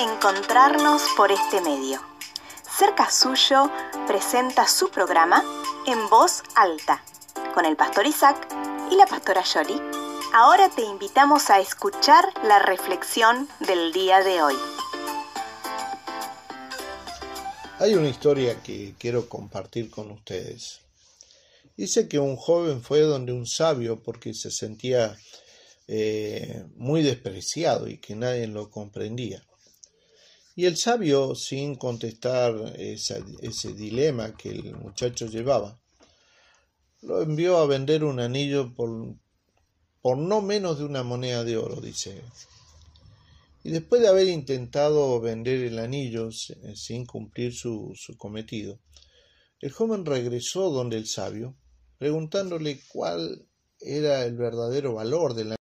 encontrarnos por este medio. Cerca Suyo presenta su programa en voz alta, con el pastor Isaac y la pastora Yoli. Ahora te invitamos a escuchar la reflexión del día de hoy. Hay una historia que quiero compartir con ustedes. Dice que un joven fue donde un sabio porque se sentía eh, muy despreciado y que nadie lo comprendía. Y el sabio, sin contestar ese dilema que el muchacho llevaba, lo envió a vender un anillo por, por no menos de una moneda de oro, dice. Y después de haber intentado vender el anillo sin cumplir su, cometido, el joven regresó donde el sabio, preguntándole cuál era el verdadero valor del